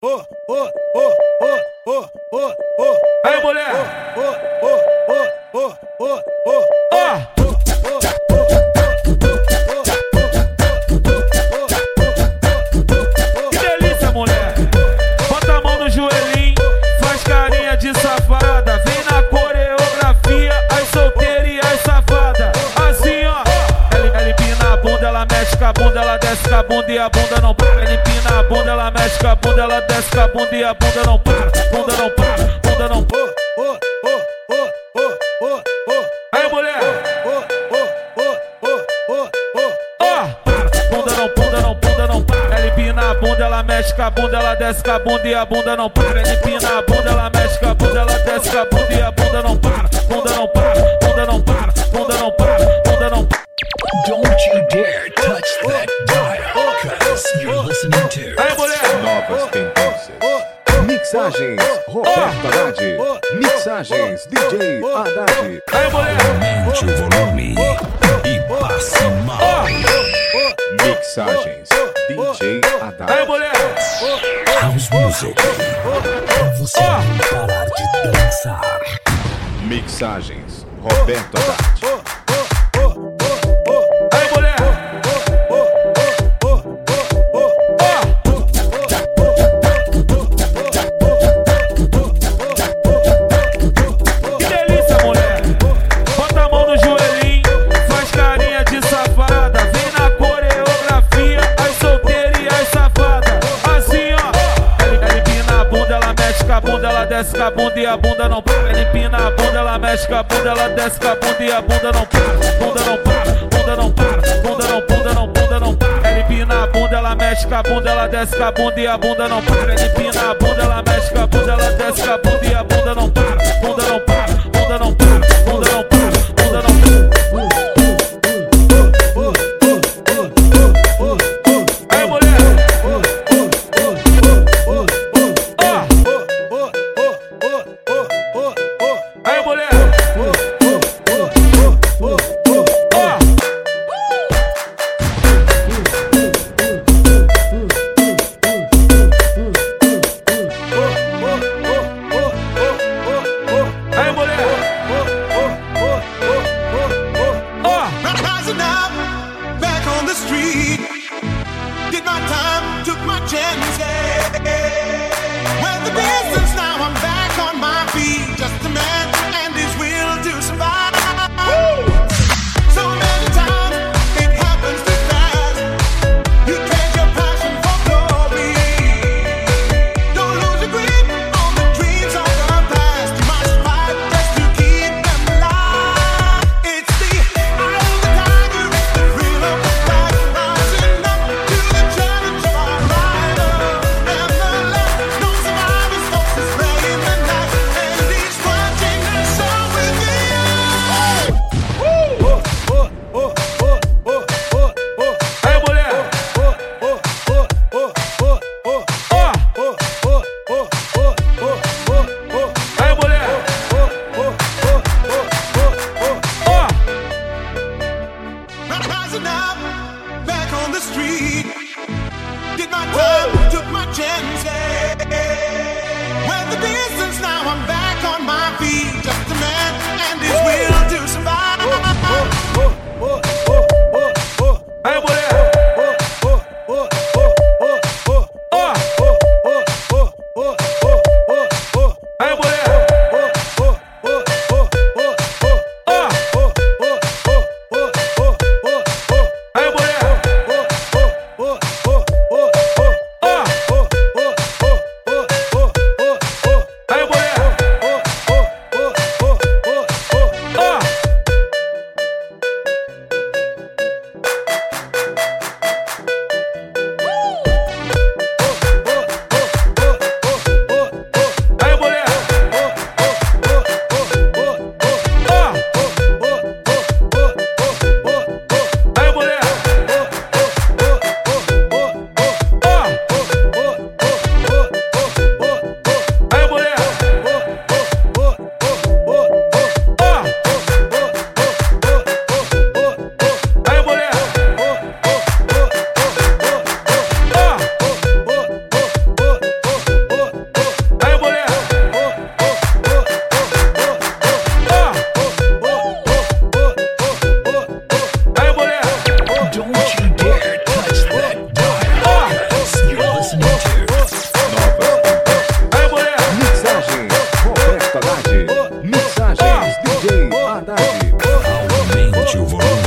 ô, ô, ô, a bunda, ela desce com a bunda e a bunda não para. Ela empina a bunda, ela mexe com a bunda, ela desce com a bunda e a bunda não para. Bunda não para, bunda não para. Aí, mulher! Bunda não, bunda não, bunda não para. Ela a bunda, ela mexe com a bunda, ela desce com a bunda e a bunda não para. Ela empina a bunda, ela mexe com a bunda, ela desce com a bunda e a bunda não para. Bunda não para, bunda não para, bunda não para, bunda não para. Mixagens Roberto Haddad. Mixagens DJ Haddad. Aumente o volume e passe mal. Mixagens DJ Aí, Haddad. mulher! House Music. Pra você não parar de dançar. Mixagens Roberto Haddad. Bunda, ela desce com a bunda e a bunda não para. Ela empina a bunda, ela mexe com a bunda, ela desce com a bunda e a bunda não para. Bunda não para, bunda não para, bunda não, bunda não, bunda não para. Ela empina a bunda, ela mexe com a bunda, ela desce com a bunda e a bunda não para. Ela empina a bunda, ela mexe com a bunda, ela desce com a bunda e a bunda não para. Bunda não para, bunda não para, street. Did my time, took my chances. Haddad. Aumente o volume.